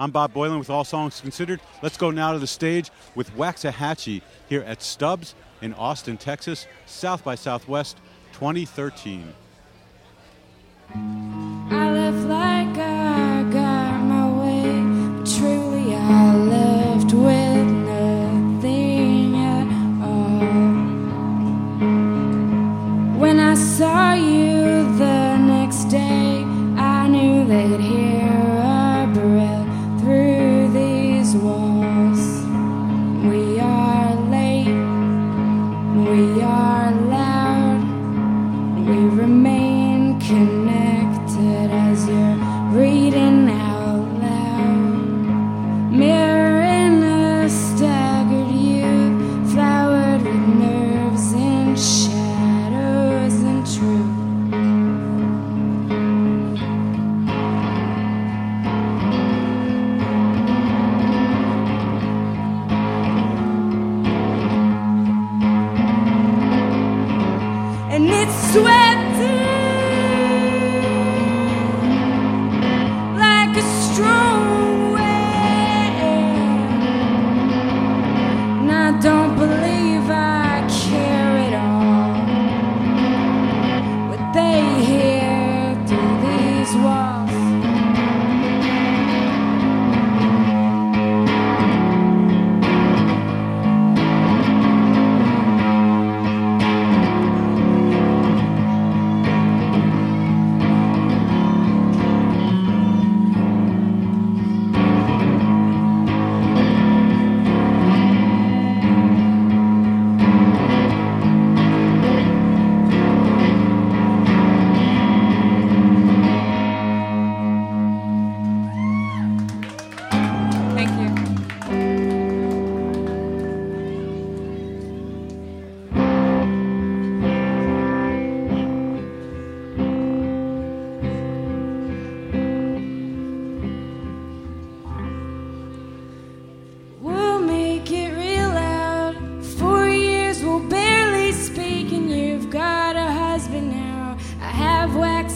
I'm Bob Boilen with All Songs Considered. Let's go now to the stage with Waxahatchee here at Stubbs in Austin, Texas, South by Southwest 2013.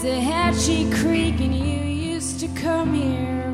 the Hatchie Creek, and you used to come here.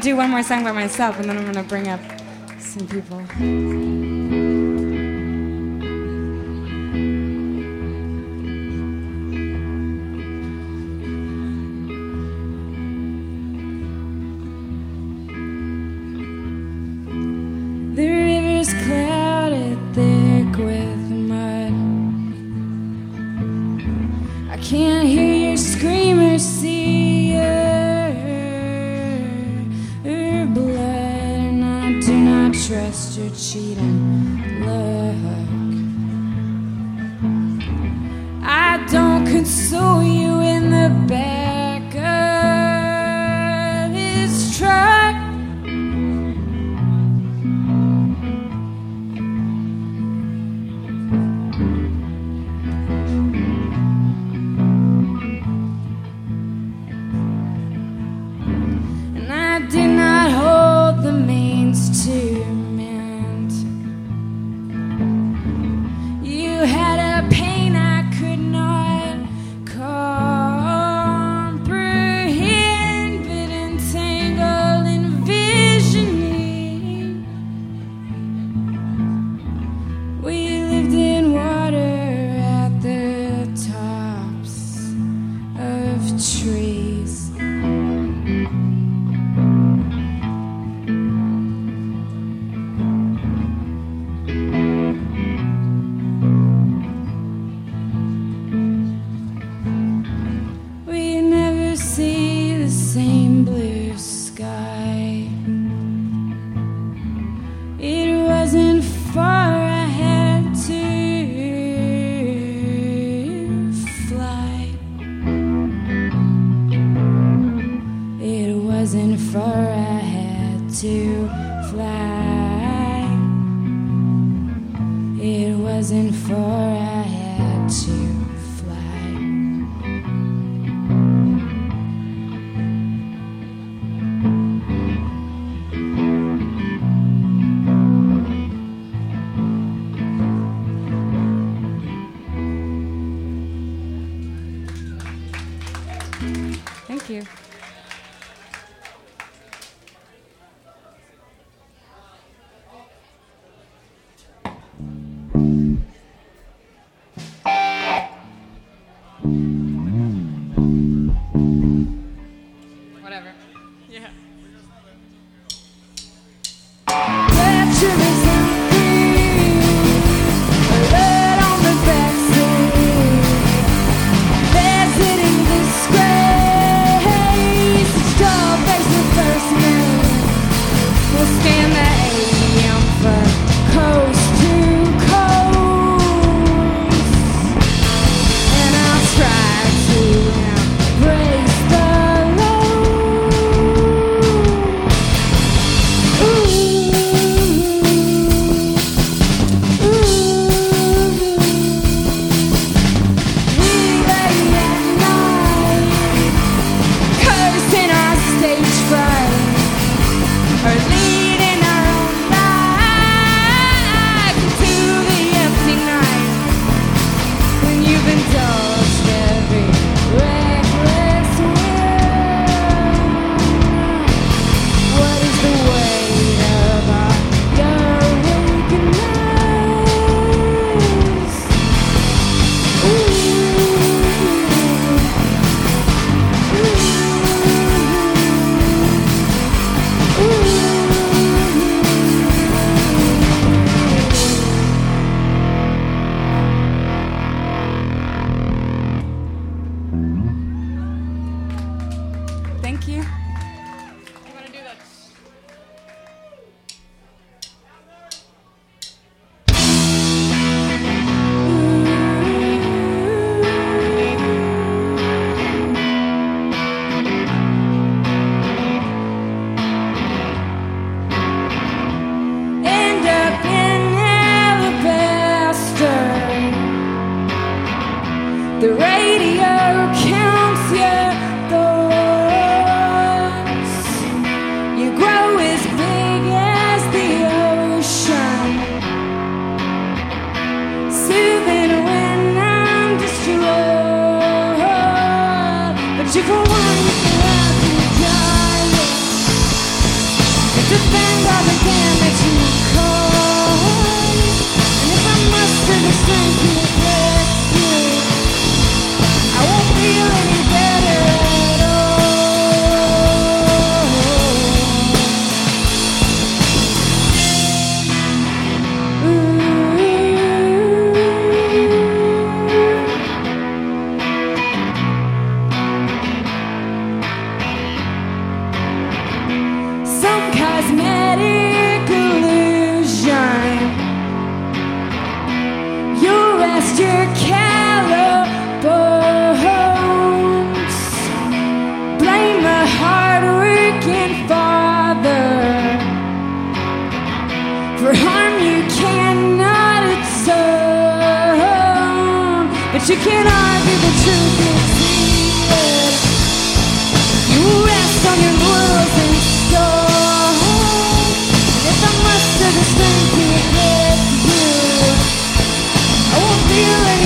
to do one more song by myself, and then I'm going to bring up some people. trust your cheating look. I don't console you in the bed. wasn't for I had to.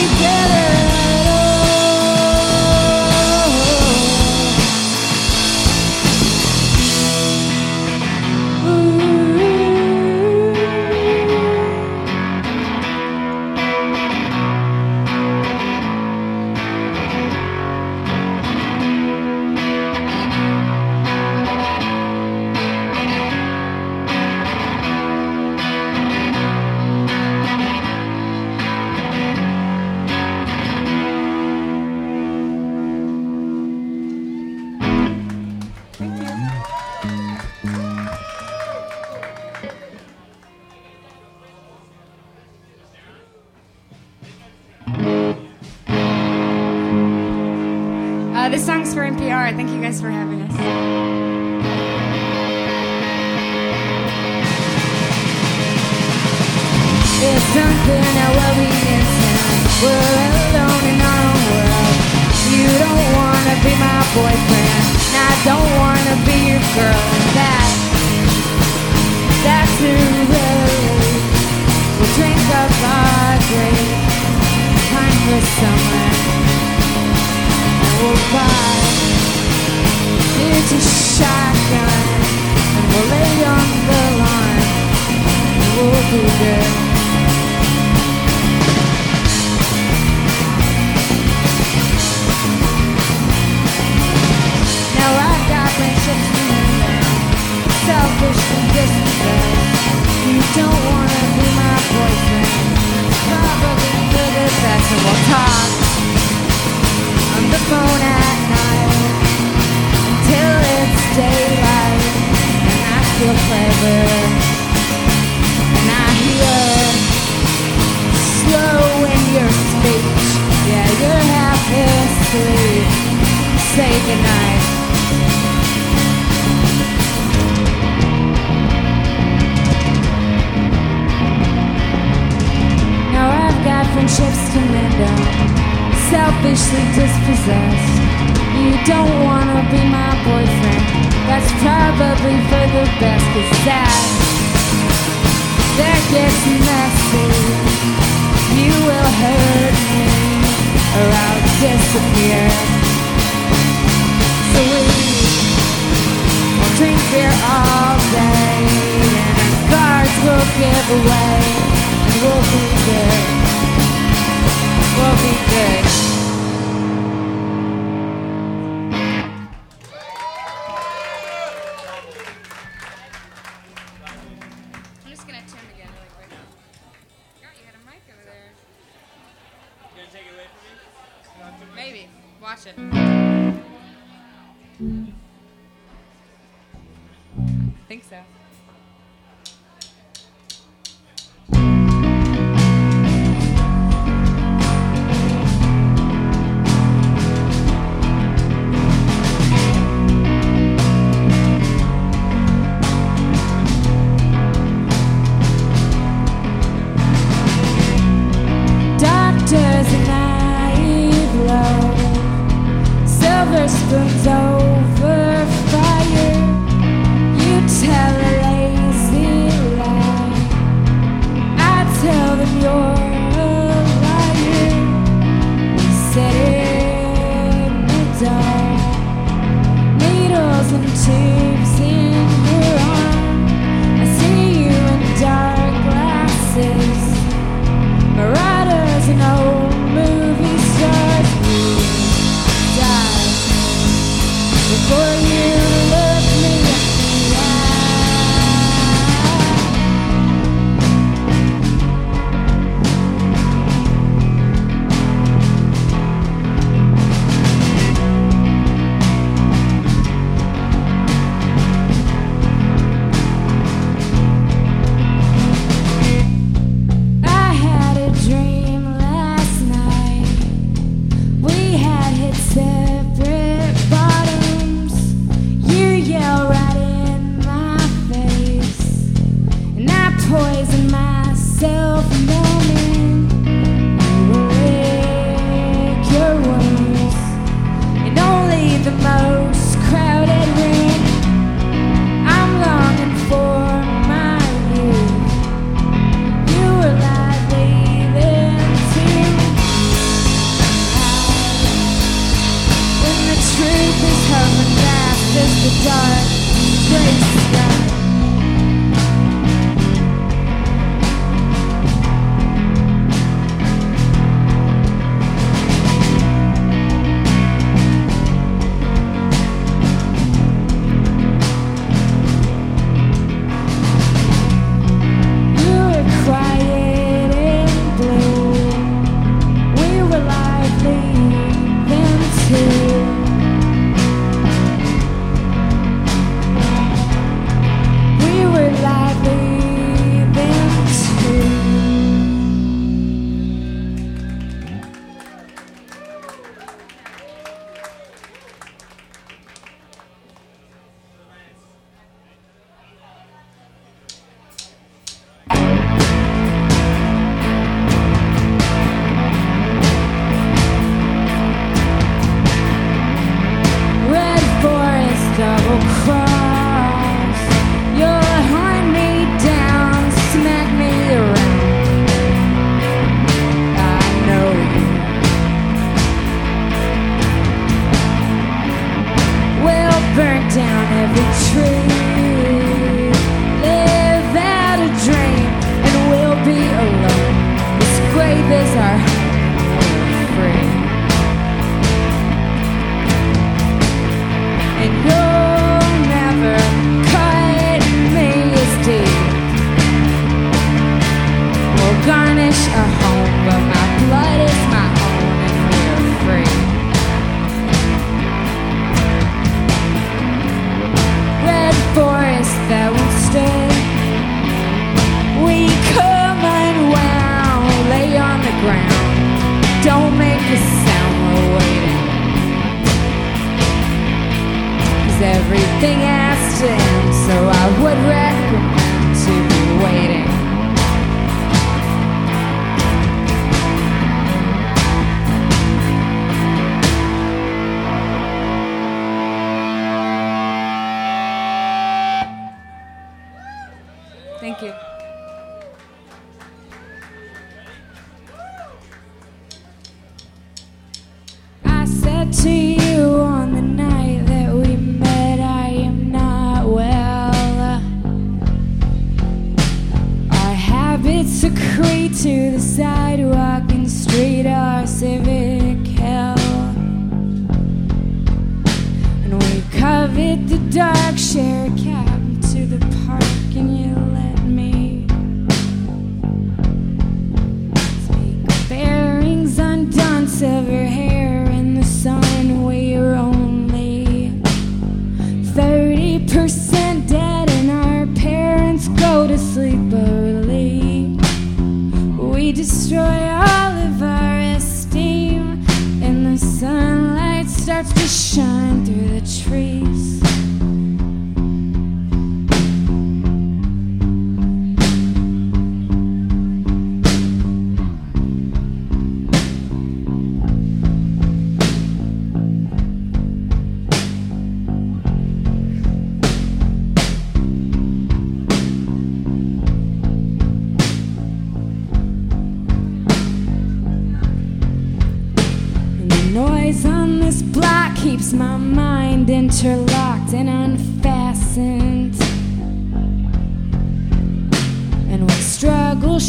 Feel Uh, this song's for NPR. Thank you guys for having us. Unclear now what we intend. We're alone in our own world. You don't wanna be my boyfriend, and I don't wanna be your girl. That, that's too early. We'll drink up our drink, time for summer, it's a shotgun, and we'll lay on the and we'll. Now I've got selfish and dispossessed. You don't wanna be my boyfriend, probably the best, we'll talk phone at night till it's daylight, and I feel clever, and I hear slow in your speech. Yeah, you're half asleep. Say goodnight. Now I've got friendships to up, selfishly dispossessed. You don't wanna be my boyfriend, that's probably for the best, cause that, that gets messy. You will hurt me, or I'll disappear. So we will drink beer all day, and our cards will give away, and we'll be good. We'll be good. deep is our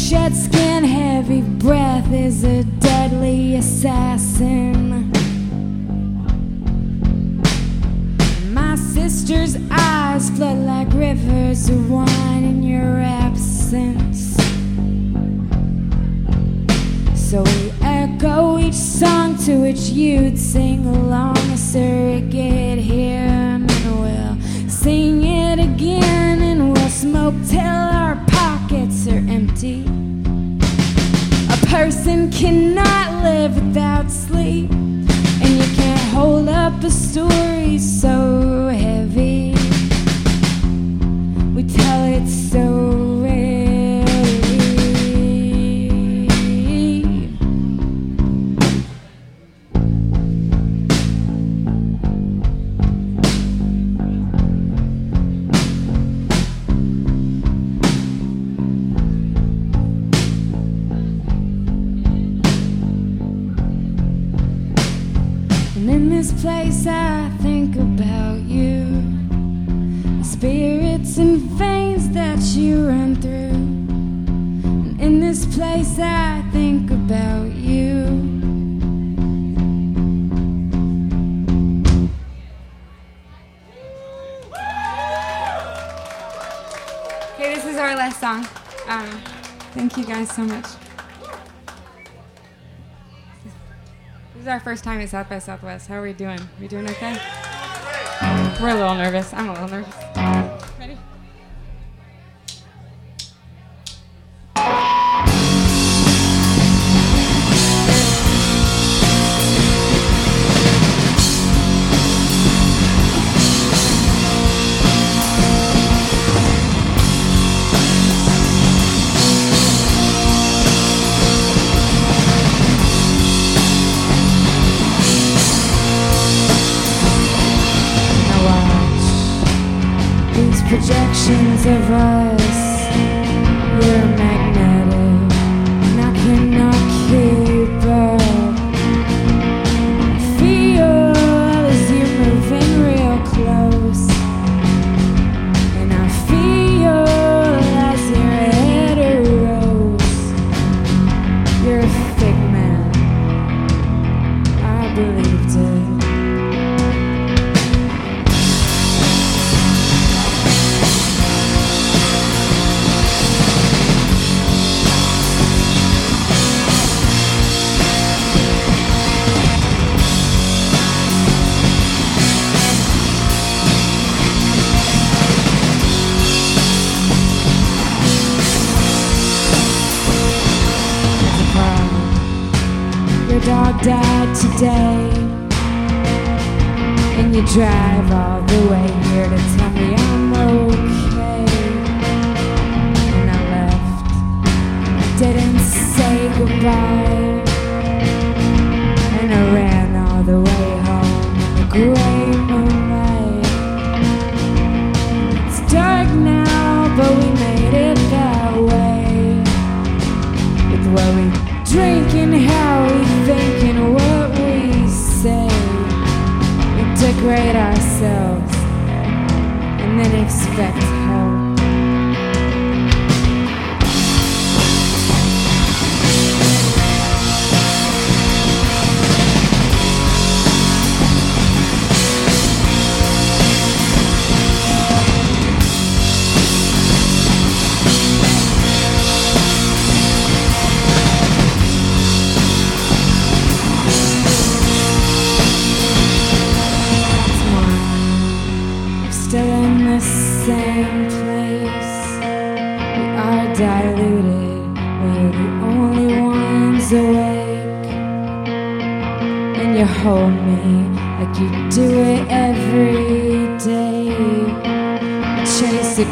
Shed skin, heavy breath is a deadly assassin. My sister's eyes flood like rivers of wine in your absence. So we echo each song to which you'd sing along a surrogate hymn, and we'll sing it again, and we'll smoke till our are empty. A person cannot live without sleep, and you can't hold up a story so heavy. We tell it so. This is our first time at South by Southwest. How are we doing? We doing okay? We're a little nervous. I'm a little nervous.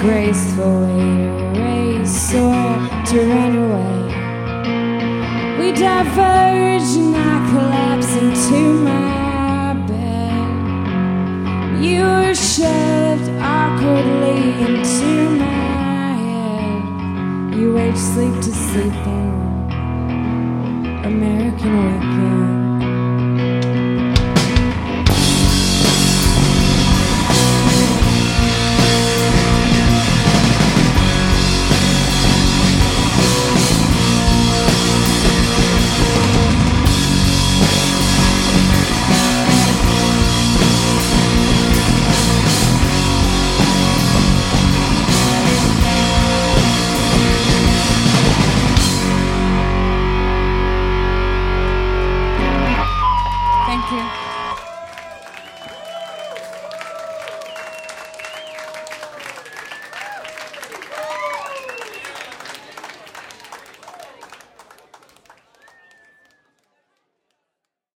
gracefully race or to run away. We diverge and I collapse into my bed. You are shoved awkwardly into my head. You wage sleep to sleep on American Wicked.